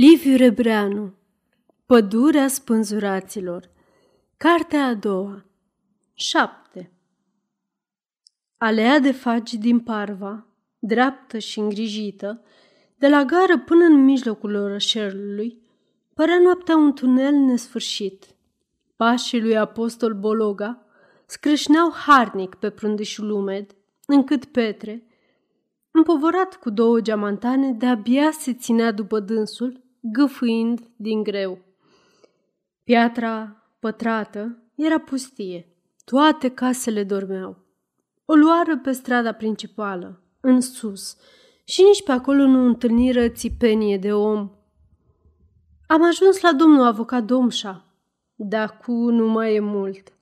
Liviu Rebreanu Pădurea spânzuraților Cartea a doua 7 Alea de fagi din Parva, dreaptă și îngrijită, de la gară până în mijlocul orășelului, părea noaptea un tunel nesfârșit. Pașii lui Apostol Bologa scrâșneau harnic pe prundișul umed, încât Petre, împovorat cu două geamantane, de-abia se ținea după dânsul, gâfâind din greu. Piatra pătrată era pustie. Toate casele dormeau. O luară pe strada principală, în sus, și nici pe acolo nu întâlniră țipenie de om. Am ajuns la domnul avocat Domșa, dar cu nu mai e mult.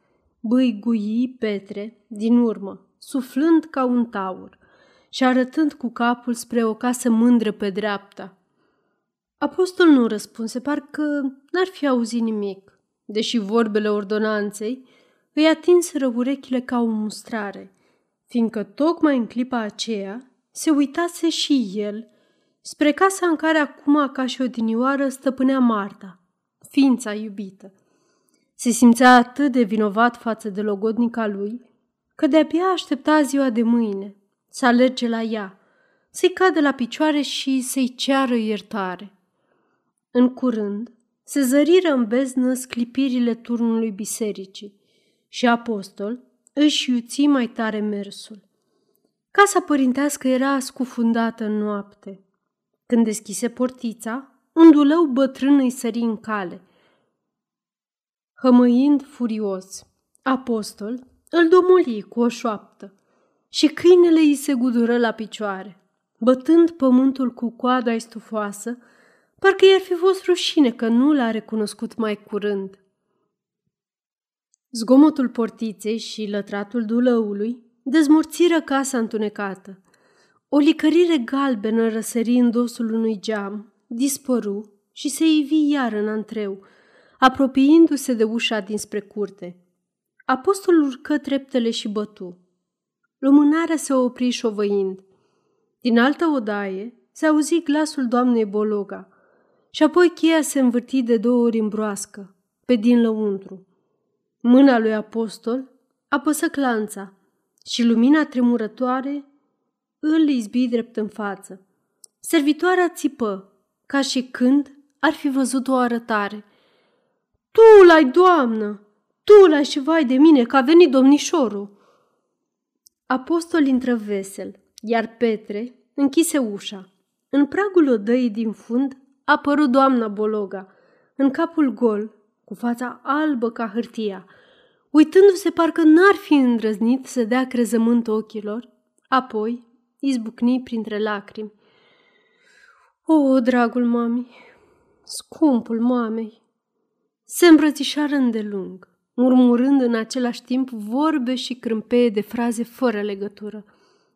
Băigui Petre, din urmă, suflând ca un taur și arătând cu capul spre o casă mândră pe dreapta. Apostol nu răspunse, parcă n-ar fi auzit nimic, deși vorbele ordonanței îi atinseră urechile ca o mustrare, fiindcă tocmai în clipa aceea se uitase și el spre casa în care acum, ca și odinioară, stăpânea Marta, ființa iubită. Se simțea atât de vinovat față de logodnica lui, că de-abia aștepta ziua de mâine, să alerge la ea, să-i cadă la picioare și să-i ceară iertare. În curând, se zăriră în beznă sclipirile turnului bisericii și apostol își iuți mai tare mersul. Casa părintească era scufundată în noapte. Când deschise portița, un dulău bătrân îi sări în cale. Hămăind furios, apostol îl domoli cu o șoaptă și câinele îi se gudură la picioare. Bătând pământul cu coada stufoasă, Parcă i-ar fi fost rușine că nu l-a recunoscut mai curând. Zgomotul portiței și lătratul dulăului dezmorțiră casa întunecată. O licărire galbenă răsări în dosul unui geam, dispăru și se ivi iar în antreu, apropiindu-se de ușa dinspre curte. Apostolul urcă treptele și bătu. Lumânarea se opri șovăind. Din altă odaie se auzi glasul doamnei Bologa – și apoi cheia se învârti de două ori în broască, pe din lăuntru. Mâna lui apostol apăsă clanța și lumina tremurătoare îl izbi drept în față. Servitoarea țipă, ca și când ar fi văzut o arătare. Tu l-ai, doamnă! Tu l-ai și vai de mine că a venit domnișorul! Apostol intră vesel, iar Petre închise ușa. În pragul odăii din fund a apărut doamna Bologa, în capul gol, cu fața albă ca hârtia, uitându-se parcă n-ar fi îndrăznit să dea crezământ ochilor, apoi izbucni printre lacrimi. O, dragul mami, scumpul mamei! Se îmbrățișară îndelung, murmurând în același timp vorbe și crâmpeie de fraze fără legătură,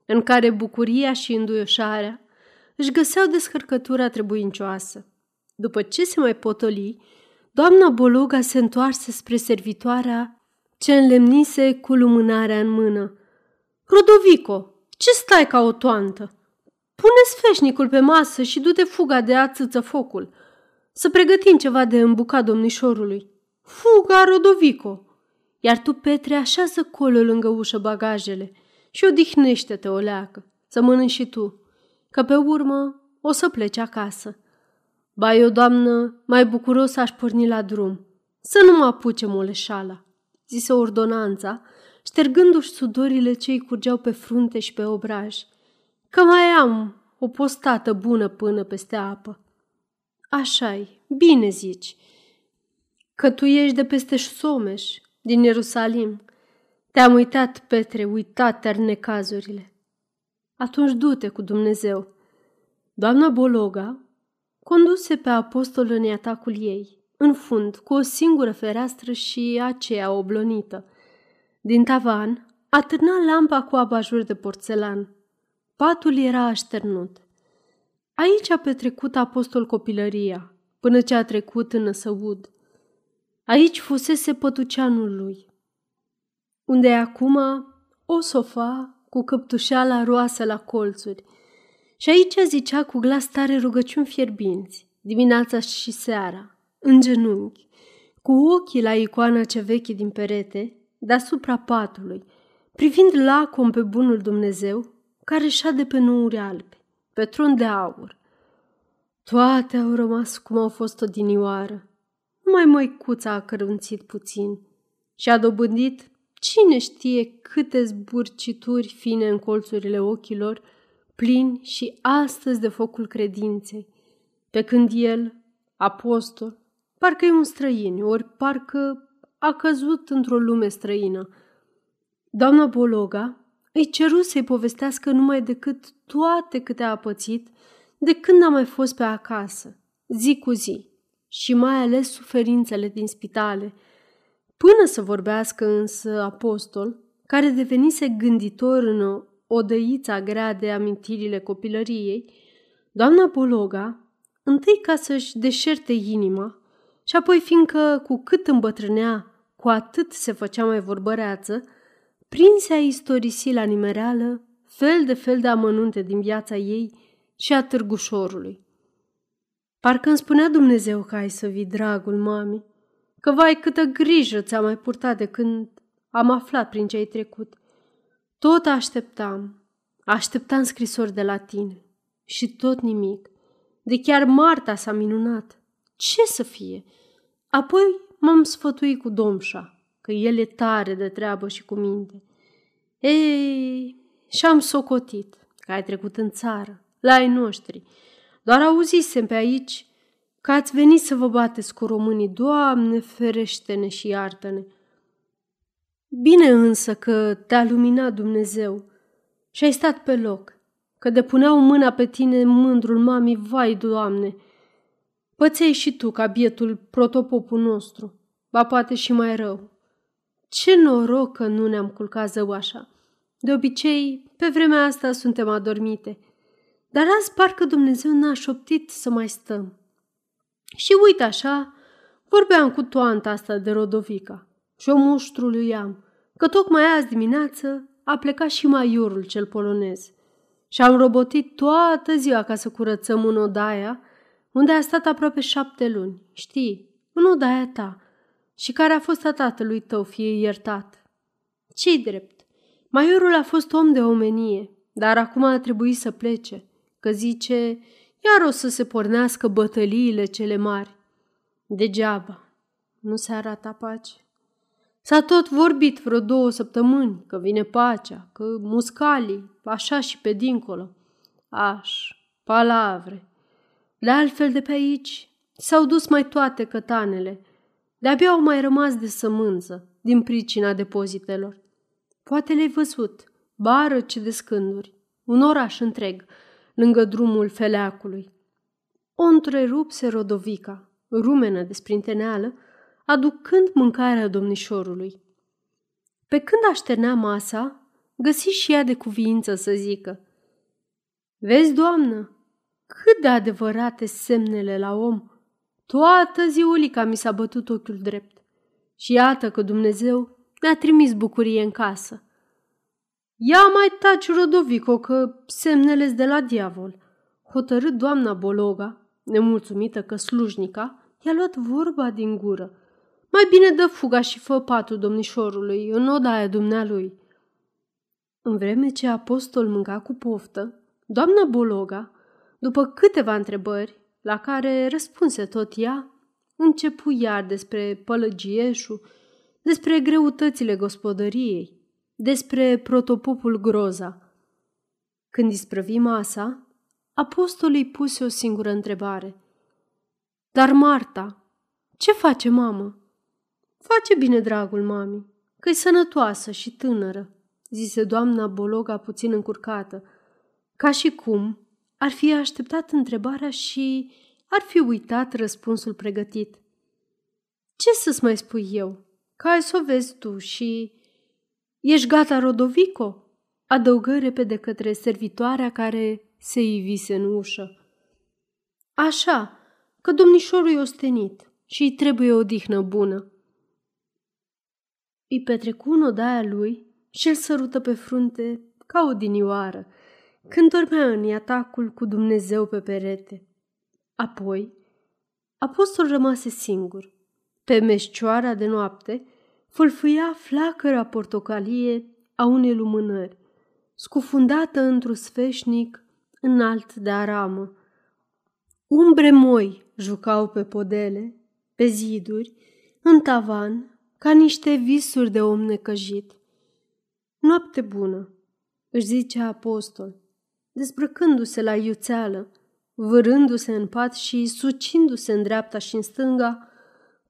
în care bucuria și înduioșarea își găseau descărcătura trebuincioasă. După ce se mai potoli, doamna Bologa se întoarse spre servitoarea ce înlemnise cu lumânarea în mână. Rodovico, ce stai ca o toantă? Pune sfeșnicul pe masă și du-te fuga de ațâță focul. Să pregătim ceva de îmbucat domnișorului. Fuga, Rodovico! Iar tu, Petre, așează colul lângă ușă bagajele și odihnește-te o leacă, să mănânci și tu că pe urmă o să plece acasă. Ba eu, doamnă, mai bucuros aș porni la drum, să nu mă apuce moleșala, zise ordonanța, ștergându-și sudorile ce îi curgeau pe frunte și pe obraj, că mai am o postată bună până peste apă. Așa-i, bine zici, că tu ești de peste Someș, din Ierusalim. Te-am uitat, Petre, uitat necazurile. Atunci du-te cu Dumnezeu. Doamna Bologa conduse pe apostol în atacul ei, în fund, cu o singură fereastră și aceea oblonită. Din tavan atârna lampa cu abajur de porțelan. Patul era așternut. Aici a petrecut apostol copilăria, până ce a trecut în Săud. Aici fusese pătuceanul lui, unde e acum o sofa cu căptușeala roasă la colțuri. Și aici zicea cu glas tare rugăciuni fierbinți, dimineața și seara, în genunchi, cu ochii la icoana ce veche din perete, deasupra patului, privind lacom pe bunul Dumnezeu, care șade pe nouri albe, pe tron de aur. Toate au rămas cum au fost odinioară. Numai măicuța a cărunțit puțin și a dobândit cine știe câte zburcituri fine în colțurile ochilor, plini și astăzi de focul credinței, pe când el, apostol, parcă e un străin, ori parcă a căzut într-o lume străină. Doamna Bologa îi ceru să-i povestească numai decât toate câte a pățit de când a mai fost pe acasă, zi cu zi, și mai ales suferințele din spitale. Până să vorbească însă apostol, care devenise gânditor în odăița grea de amintirile copilăriei, doamna Bologa, întâi ca să-și deșerte inima și apoi fiindcă cu cât îmbătrânea, cu atât se făcea mai vorbăreață, prinse a istorisi la nimereală fel de fel de amănunte din viața ei și a târgușorului. Parcă îmi spunea Dumnezeu că ai să vii, dragul mami, că vai câtă grijă ți-a mai purtat de când am aflat prin ce ai trecut. Tot așteptam, așteptam scrisori de la tine și tot nimic. De chiar Marta s-a minunat. Ce să fie? Apoi m-am sfătuit cu domșa, că el e tare de treabă și cu minte. Ei, și-am socotit că ai trecut în țară, la ai noștri. Doar auzisem pe aici că ați venit să vă bateți cu românii. Doamne, ferește-ne și iartă-ne! Bine însă că te-a luminat Dumnezeu și ai stat pe loc, că depuneau mâna pe tine mândrul mami, vai, Doamne! Păței și tu ca bietul protopopul nostru, ba poate și mai rău. Ce noroc că nu ne-am culcat zău așa! De obicei, pe vremea asta suntem adormite, dar azi parcă Dumnezeu n-a șoptit să mai stăm. Și uite așa, vorbeam cu toanta asta de Rodovica și o muștrului am, că tocmai azi dimineață a plecat și maiorul cel polonez. Și am robotit toată ziua ca să curățăm în odaia, unde a stat aproape șapte luni, știi, în odaia ta, și care a fost a tatălui tău, fie iertat. Ce-i drept? Maiorul a fost om de omenie, dar acum a trebuit să plece, că zice, iar o să se pornească bătăliile cele mari. Degeaba, nu se arată pace. S-a tot vorbit vreo două săptămâni că vine pacea, că muscalii, așa și pe dincolo. Aș, palavre. De altfel de pe aici s-au dus mai toate cătanele. De-abia au mai rămas de sămânță din pricina depozitelor. Poate le-ai văzut, bară ce de scânduri, un oraș întreg, lângă drumul feleacului. O întrerupse Rodovica, rumenă de sprinteneală, aducând mâncarea domnișorului. Pe când așternea masa, găsi și ea de cuvință să zică Vezi, doamnă, cât de adevărate semnele la om! Toată ziulica mi s-a bătut ochiul drept. Și iată că Dumnezeu ne-a trimis bucurie în casă. Ia mai taci, Rodovico, că semnele de la diavol. Hotărât doamna Bologa, nemulțumită că slujnica, i-a luat vorba din gură. Mai bine dă fuga și fă patul domnișorului în odaia dumnealui. În vreme ce apostol mânca cu poftă, doamna Bologa, după câteva întrebări, la care răspunse tot ea, începu iar despre pălăgieșul, despre greutățile gospodăriei, despre protopopul Groza. Când isprăvi masa, apostolii puse o singură întrebare. Dar Marta, ce face mamă? Face bine, dragul mami, că-i sănătoasă și tânără, zise doamna Bologa puțin încurcată, ca și cum ar fi așteptat întrebarea și ar fi uitat răspunsul pregătit. Ce să-ți mai spui eu? Că ai să o vezi tu și... Ești gata, Rodovico? Adăugă repede către servitoarea care se ivise în ușă. Așa, că domnișorul e ostenit și îi trebuie o dihnă bună. Îi petrecu în odaia lui și îl sărută pe frunte ca o dinioară, când dormea în atacul cu Dumnezeu pe perete. Apoi Apostol rămase singur. Pe meșcioara de noapte fâlfâia flacăra portocalie a unei lumânări, scufundată într-un sfeșnic înalt de aramă. Umbre moi jucau pe podele, pe ziduri, în tavan, ca niște visuri de om necăjit. Noapte bună, își zicea apostol, dezbrăcându-se la iuțeală, vârându-se în pat și sucindu-se în dreapta și în stânga,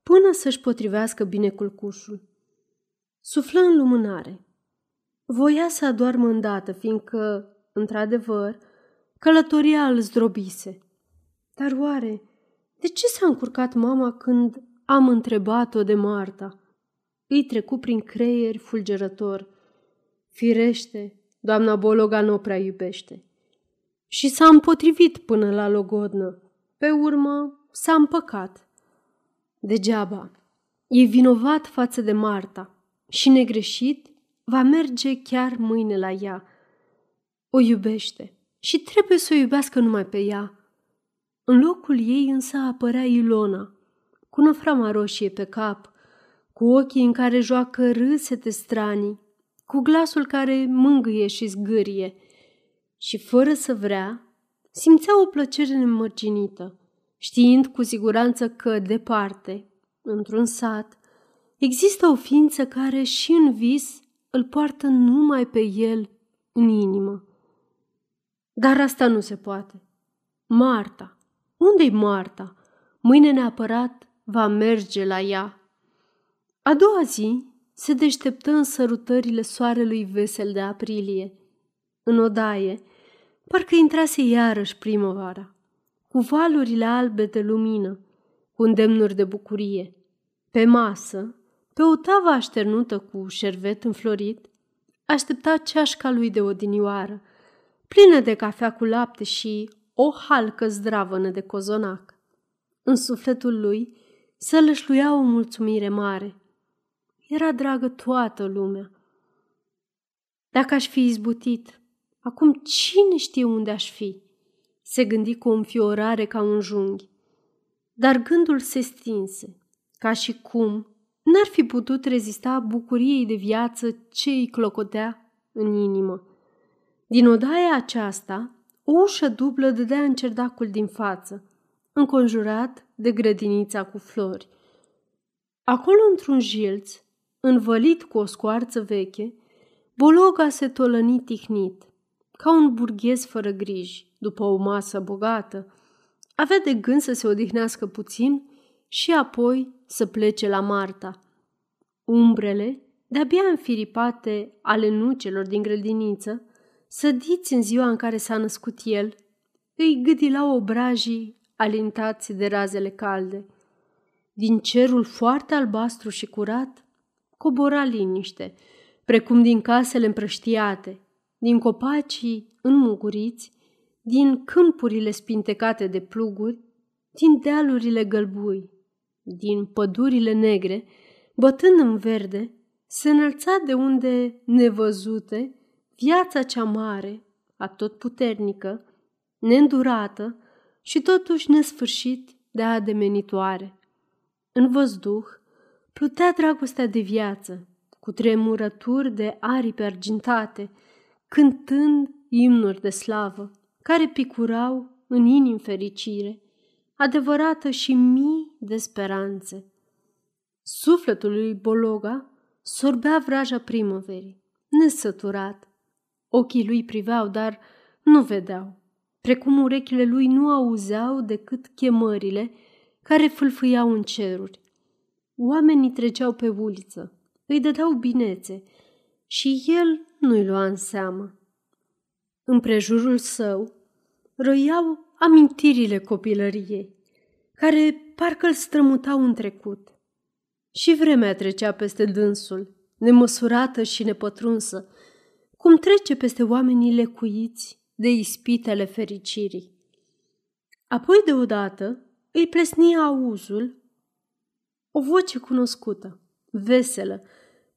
până să-și potrivească bine culcușul. Suflă în lumânare. Voia să adoarmă îndată, fiindcă, într-adevăr, călătoria îl zdrobise. Dar oare, de ce s-a încurcat mama când am întrebat-o de Marta? Îi trecu prin creier fulgerător. Firește, doamna Bologa nu prea iubește. Și s-a împotrivit până la logodnă. Pe urmă s-a împăcat. Degeaba. E vinovat față de Marta și negreșit va merge chiar mâine la ea. O iubește și trebuie să o iubească numai pe ea. În locul ei însă apărea Ilona, cu năframa roșie pe cap, cu ochii în care joacă râsete stranii, cu glasul care mângâie și zgârie. Și fără să vrea, simțea o plăcere nemărginită, știind cu siguranță că, departe, într-un sat, există o ființă care și în vis îl poartă numai pe el în inimă. Dar asta nu se poate. Marta. Unde-i Marta? Mâine neapărat va merge la ea. A doua zi se deșteptă în sărutările soarelui vesel de aprilie. În odaie, parcă intrase iarăși primăvara, cu valurile albe de lumină, cu îndemnuri de bucurie. Pe masă, pe o tavă așternută cu șervet înflorit, aștepta ceașca lui de odinioară, plină de cafea cu lapte și o halcă zdravănă de cozonac. În sufletul lui se lășluia o mulțumire mare. Era dragă toată lumea. Dacă aș fi izbutit, acum cine știe unde aș fi? Se gândi cu o înfiorare ca un junghi. Dar gândul se stinse, ca și cum n-ar fi putut rezista bucuriei de viață ce îi clocotea în inimă. Din odaia aceasta, o ușă dublă dădea în cerdacul din față, înconjurat de grădinița cu flori. Acolo, într-un jilț, învălit cu o scoarță veche, Bologa se tolăni tihnit, ca un burghez fără griji, după o masă bogată. Avea de gând să se odihnească puțin și apoi să plece la Marta. Umbrele, de-abia înfiripate ale nucelor din grădiniță, sădiți în ziua în care s-a născut el, îi gâdilau obrajii alintați de razele calde. Din cerul foarte albastru și curat, cobora liniște, precum din casele împrăștiate, din copacii înmuguriți, din câmpurile spintecate de pluguri, din dealurile gălbui, din pădurile negre, bătând în verde, se înălța de unde nevăzute viața cea mare, atotputernică, neîndurată și totuși nesfârșit de ademenitoare. În văzduh plutea dragostea de viață, cu tremurături de aripi argintate, cântând imnuri de slavă, care picurau în inim fericire, adevărată și mii de speranțe. Sufletul lui Bologa sorbea vraja primăverii, nesăturat. Ochii lui priveau, dar nu vedeau, precum urechile lui nu auzeau decât chemările care fâlfâiau în ceruri. Oamenii treceau pe uliță, îi dădeau binețe și el nu-i lua în seamă. În prejurul său răiau amintirile copilăriei, care parcă îl strămutau în trecut. Și vremea trecea peste dânsul, nemăsurată și nepătrunsă, cum trece peste oamenii lecuiți de ispitele fericirii. Apoi deodată îi plesnia auzul o voce cunoscută, veselă,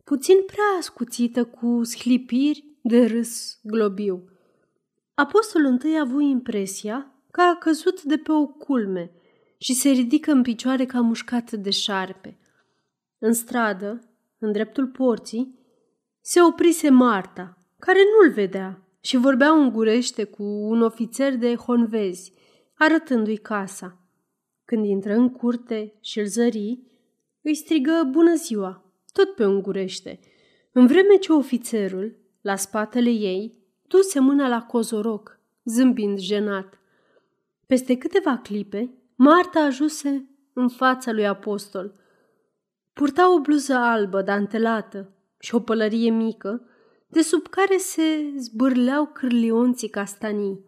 puțin prea ascuțită cu sclipiri de râs globiu. Apostolul întâi a avut impresia că a căzut de pe o culme și se ridică în picioare ca mușcat de șarpe. În stradă, în dreptul porții, se oprise Marta, care nu-l vedea și vorbea ungurește cu un ofițer de honvezi, arătându-i casa. Când intră în curte și îl zări, îi strigă bună ziua, tot pe ungurește, în vreme ce ofițerul, la spatele ei, duse mâna la cozoroc, zâmbind jenat. Peste câteva clipe, Marta ajuse în fața lui apostol. Purta o bluză albă, dantelată și o pălărie mică, de sub care se zbârleau cârlionții castanii.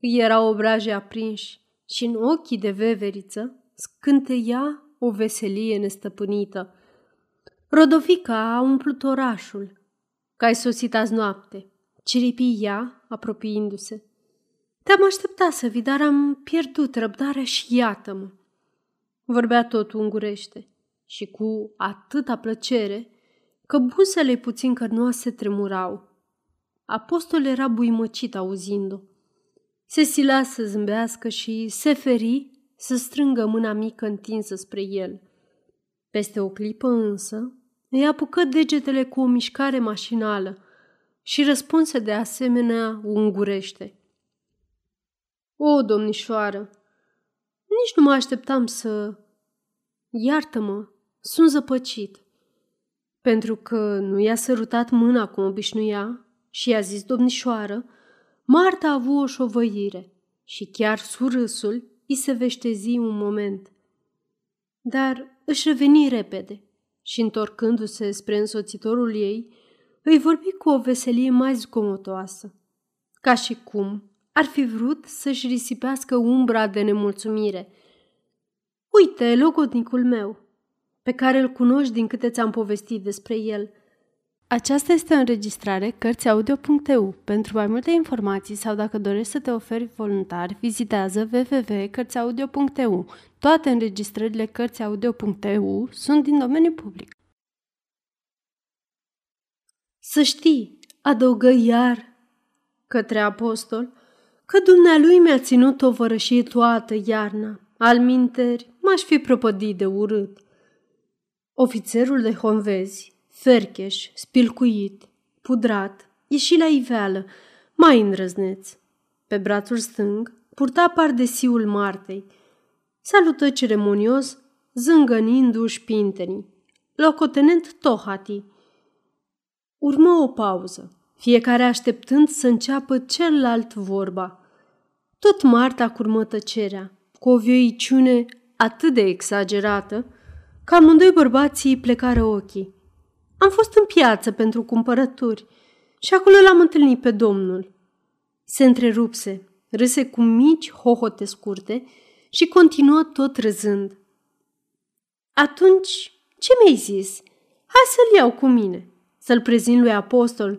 Îi erau obraje aprinși și în ochii de veveriță scânteia o veselie nestăpânită. Rodovica a umplut orașul. Că ai sosit azi noapte, ciripi ea, apropiindu-se. Te-am așteptat să vii, dar am pierdut răbdarea și iată-mă. Vorbea tot ungurește și cu atâta plăcere că buzele puțin cărnoase tremurau. Apostol era buimăcit auzind-o. Se silea să zâmbească și se feri să strângă mâna mică întinsă spre el. Peste o clipă însă, îi apucă degetele cu o mișcare mașinală și răspunse de asemenea ungurește. O, domnișoară, nici nu mă așteptam să... Iartă-mă, sunt zăpăcit. Pentru că nu i-a sărutat mâna cum obișnuia și i-a zis domnișoară, Marta a avut o șovăire și chiar surâsul îi se veștezi un moment. Dar își reveni repede și, întorcându-se spre însoțitorul ei, îi vorbi cu o veselie mai zgomotoasă, ca și cum ar fi vrut să-și risipească umbra de nemulțumire. Uite, logodnicul meu, pe care îl cunoști din câte ți-am povestit despre el. Aceasta este o înregistrare Cărțiaudio.eu. Pentru mai multe informații sau dacă dorești să te oferi voluntar, vizitează www.cărțiaudio.eu. Toate înregistrările Cărțiaudio.eu sunt din domeniu public. Să știi, adăugă iar către apostol, că dumnealui mi-a ținut o vărășie toată iarna. Al minteri, m-aș fi prăpădit de urât. Ofițerul de honvezi, fercheș, spilcuit, pudrat, ieși la iveală, mai îndrăzneț. Pe brațul stâng purta pardesiul Martei. Salută ceremonios, zângănindu-și pintenii. Locotenent Tohati. Urmă o pauză, fiecare așteptând să înceapă celălalt vorba. Tot Marta curmă tăcerea, cu o vioiciune atât de exagerată, că amândoi bărbații plecară ochii. Am fost în piață pentru cumpărături și acolo l-am întâlnit pe domnul. Se întrerupse, râse cu mici hohote scurte și continuă tot râzând. Atunci, ce mi-ai zis? Hai să-l iau cu mine, să-l prezint lui Apostol,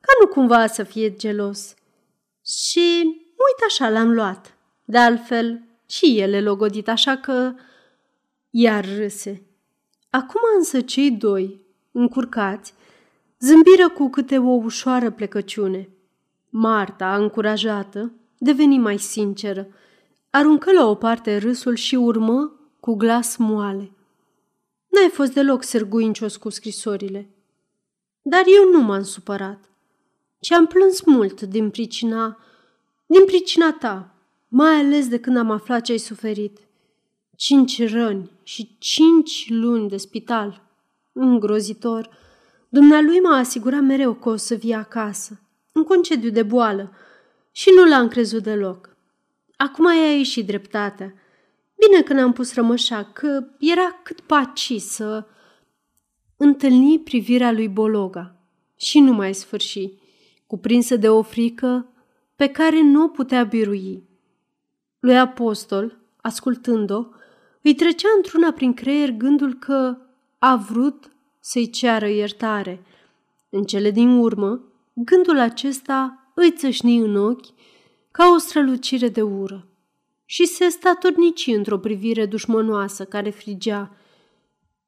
ca nu cumva să fie gelos. Și uite așa l-am luat. De altfel, și el e logodit, așa că... Iar râse. Acum însă cei doi, încurcați, zâmbiră cu câte o ușoară plecăciune. Marta, încurajată, deveni mai sinceră, aruncă la o parte râsul și urmă cu glas moale. N-ai fost deloc sârguincios cu scrisorile. Dar eu nu m-am supărat, ci am plâns mult din pricina, din pricina ta, mai ales de când am aflat ce ai suferit cinci răni și cinci luni de spital. Îngrozitor. Dumnealui m-a asigurat mereu că o să vii acasă, în concediu de boală, și nu l-am crezut deloc. Acum ai ieșit dreptatea. Bine că n-am pus rămășa, că era cât paci să... Întâlni privirea lui Bologa și nu mai sfârși, cuprinsă de o frică pe care nu o putea birui. Lui Apostol, ascultând-o, îi trecea într-una prin creier gândul că a vrut să-i ceară iertare. În cele din urmă, gândul acesta îi țășni în ochi ca o strălucire de ură și se statornici într-o privire dușmănoasă care frigea.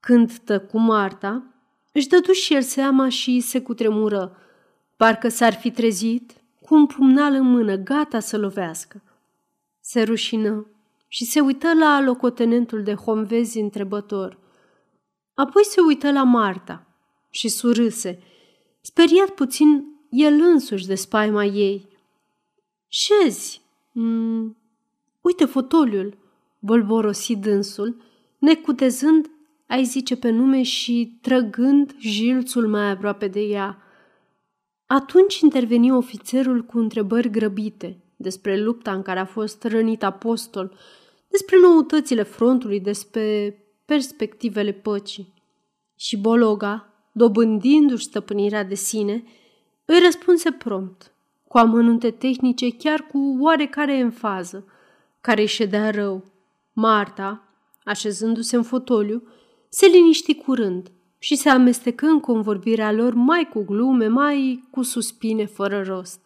Când tăcu Marta, își dădu și el seama și se cutremură, parcă s-ar fi trezit cu un pumnal în mână, gata să lovească. Se rușină și se uită la locotenentul de homvezi întrebător. Apoi se uită la Marta și surâse, speriat puțin el însuși de spaima ei. Șezi, mm, uite fotoliul, bolborosi dânsul, necutezând, ai zice pe nume și trăgând jilțul mai aproape de ea. Atunci interveni ofițerul cu întrebări grăbite despre lupta în care a fost rănit apostol, despre noutățile frontului, despre perspectivele păcii. Și Bologa, dobândindu-și stăpânirea de sine, îi răspunse prompt, cu amănunte tehnice chiar cu oarecare enfază, care îi ședea rău. Marta, așezându-se în fotoliu, se liniști curând și se amestecă în convorbirea lor mai cu glume, mai cu suspine fără rost.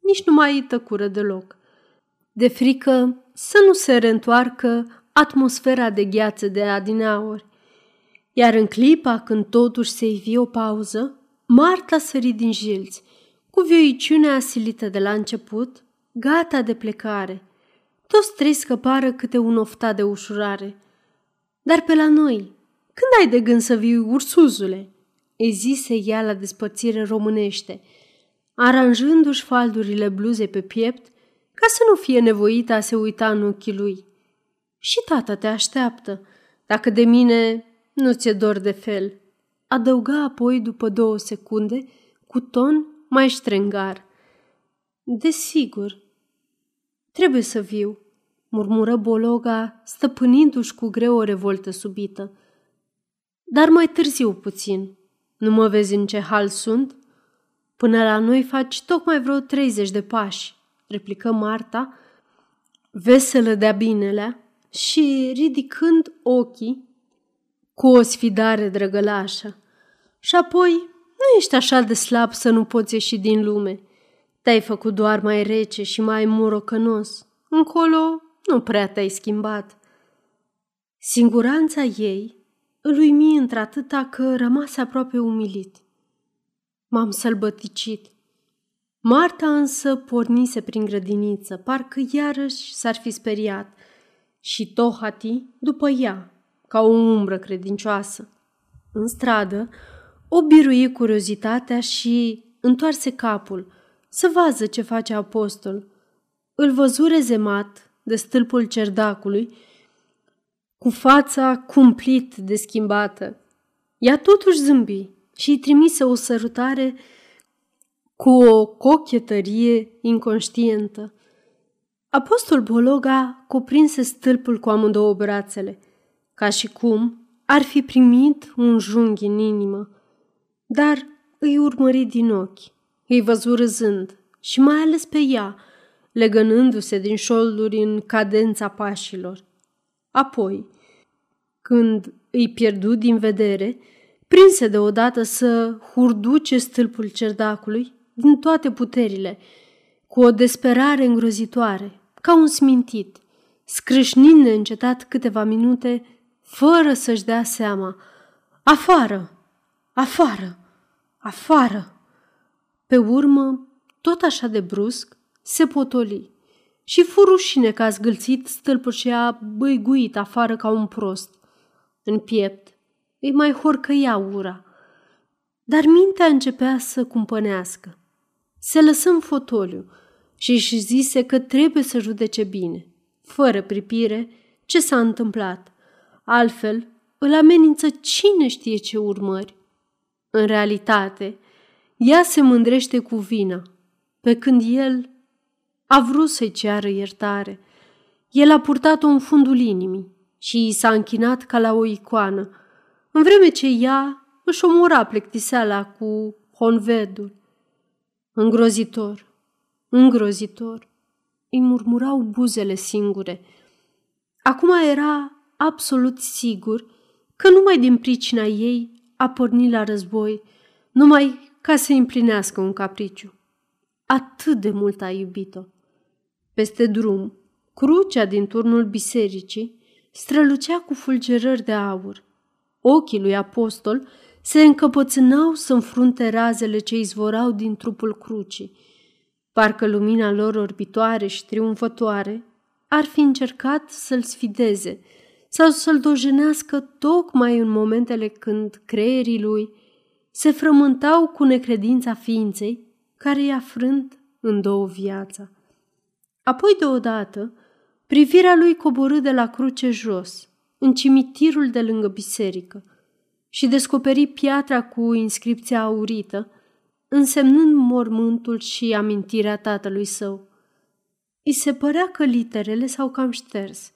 Nici nu mai tăcură deloc. De frică să nu se reîntoarcă atmosfera de gheață de adineauri. Iar în clipa când totuși se ivi o pauză, Marta sări din jilți, cu vioiciunea asilită de la început, gata de plecare. Toți trei scăpară câte un oftat de ușurare. Dar pe la noi, când ai de gând să vii ursuzule? îi zise ea la despărțire românește, aranjându-și faldurile bluzei pe piept ca să nu fie nevoită a se uita în ochii lui. Și tata te așteaptă, dacă de mine nu ți-e dor de fel, adăuga apoi după două secunde, cu ton mai ștrengar. Desigur, trebuie să viu, murmură Bologa, stăpânindu-și cu greu o revoltă subită. Dar mai târziu puțin. Nu mă vezi în ce hal sunt? Până la noi faci tocmai vreo treizeci de pași, replică Marta, veselă de-a binelea și ridicând ochii cu o sfidare drăgălașă. Și apoi, nu ești așa de slab să nu poți ieși din lume. Te-ai făcut doar mai rece și mai murocănos. Încolo nu prea te-ai schimbat. Siguranța ei îl uimi într-atâta că rămase aproape umilit. M-am sălbăticit. Marta însă pornise prin grădiniță, parcă iarăși s-ar fi speriat, și Tohati după ea, ca o umbră credincioasă. În stradă, o birui curiozitatea și întoarse capul să vază ce face apostol. Îl văzu rezemat de stâlpul cerdacului, cu fața cumplit de schimbată. Ea totuși zâmbi și îi trimise o sărutare cu o cochetărie inconștientă. Apostol Bologa cuprinse stâlpul cu amândouă brațele, ca și cum ar fi primit un junghi în inimă, dar îi urmări din ochi, îi văzu râzând și mai ales pe ea, legănându-se din șolduri în cadența pașilor. Apoi, când îi pierdu din vedere, prinse deodată să hurduce stâlpul cerdacului din toate puterile, cu o desperare îngrozitoare, ca un smintit, scrâșnind neîncetat câteva minute, fără să-și dea seama. Afară! Afară! Afară! Pe urmă, tot așa de brusc, se potoli și fu rușine că a zgâlțit stâlpul și a băiguit afară ca un prost. În piept îi mai horcăia ura, dar mintea începea să cumpănească. Se lăsă în fotoliu și își zise că trebuie să judece bine, fără pripire, ce s-a întâmplat. Altfel, îl amenință cine știe ce urmări. În realitate, ea se mândrește cu vina, pe când el a vrut să-i ceară iertare. El a purtat-o în fundul inimii și i s-a închinat ca la o icoană, în vreme ce ea își omora plectiseala cu honvedul. Îngrozitor, îngrozitor, îi murmurau buzele singure. Acum era absolut sigur că numai din pricina ei a pornit la război, numai ca să împlinească un capriciu. Atât de mult a iubit-o. Peste drum, crucea din turnul bisericii strălucea cu fulgerări de aur. Ochii lui apostol se încăpățânau să înfrunte razele ce izvorau din trupul crucii. Parcă lumina lor orbitoare și triumfătoare ar fi încercat să-l sfideze sau să-l dojenească tocmai în momentele când creierii lui se frământau cu necredința ființei care i-a frânt în două viața. Apoi deodată, privirea lui coborâ de la cruce jos, în cimitirul de lângă biserică, și descoperi piatra cu inscripția aurită, însemnând mormântul și amintirea tatălui său. I se părea că literele s-au cam șters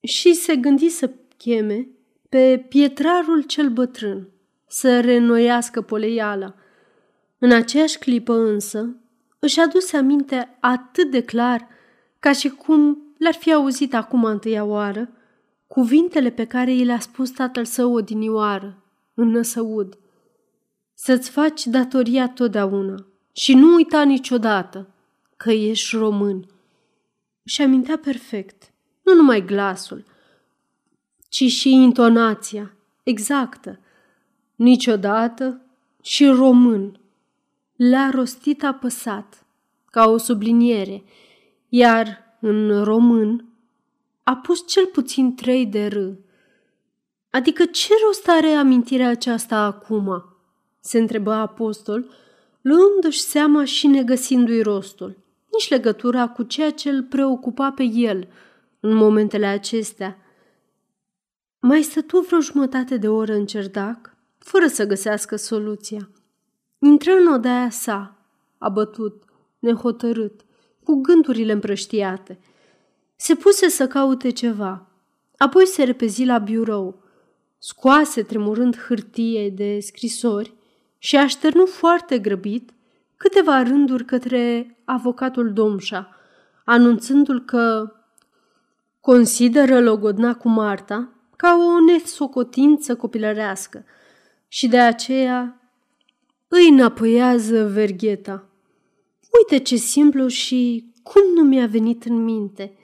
și se gândi să cheme pe pietrarul cel bătrân, să reînnoiască poleiala. În aceeași clipă însă își aduse aminte atât de clar ca și cum l-ar fi auzit acum întâia oară, cuvintele pe care i le-a spus tatăl său odinioară, în năsăud. Să-ți faci datoria totdeauna și nu uita niciodată că ești român. Și amintea perfect, nu numai glasul, ci și intonația exactă. Niciodată și român. L-a rostit apăsat, ca o subliniere, iar în român a pus cel puțin trei de r. Adică ce rost are amintirea aceasta acum? se întrebă apostol, luându-și seama și negăsindu-i rostul, nici legătura cu ceea ce îl preocupa pe el în momentele acestea. Mai stătu vreo jumătate de oră în cerdac, fără să găsească soluția. Intră în odaia sa, abătut, nehotărât, cu gândurile împrăștiate. Se puse să caute ceva, apoi se repezi la birou, scoase tremurând hârtie de scrisori și așternu foarte grăbit câteva rânduri către avocatul Domșa, anunțându-l că consideră logodna cu Marta ca o nesocotință copilărească și de aceea îi înapoiază vergheta. Uite ce simplu și cum nu mi-a venit în minte,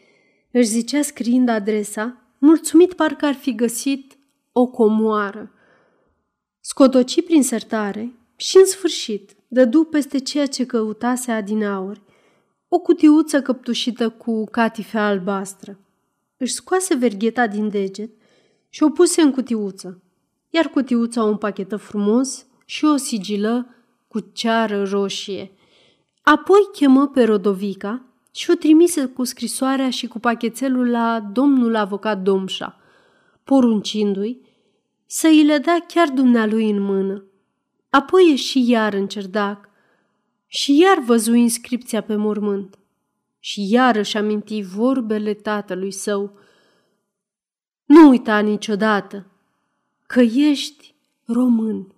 își zicea scriind adresa, mulțumit parcă ar fi găsit o comoară. Scotoci prin sertare și, în sfârșit, dădu peste ceea ce căutase adinauri, o cutiuță căptușită cu catife albastră. Își scoase vergheta din deget și o puse în cutiuță, iar cutiuța o împachetă frumos și o sigilă cu ceară roșie. Apoi chemă pe Rodovica și o trimise cu scrisoarea și cu pachetelul la domnul avocat Domșa, poruncindu-i să îi le dea chiar dumnealui în mână. Apoi ieși iar în cerdac și iar văzu inscripția pe mormânt și iar își aminti vorbele tatălui său. Nu uita niciodată că ești român.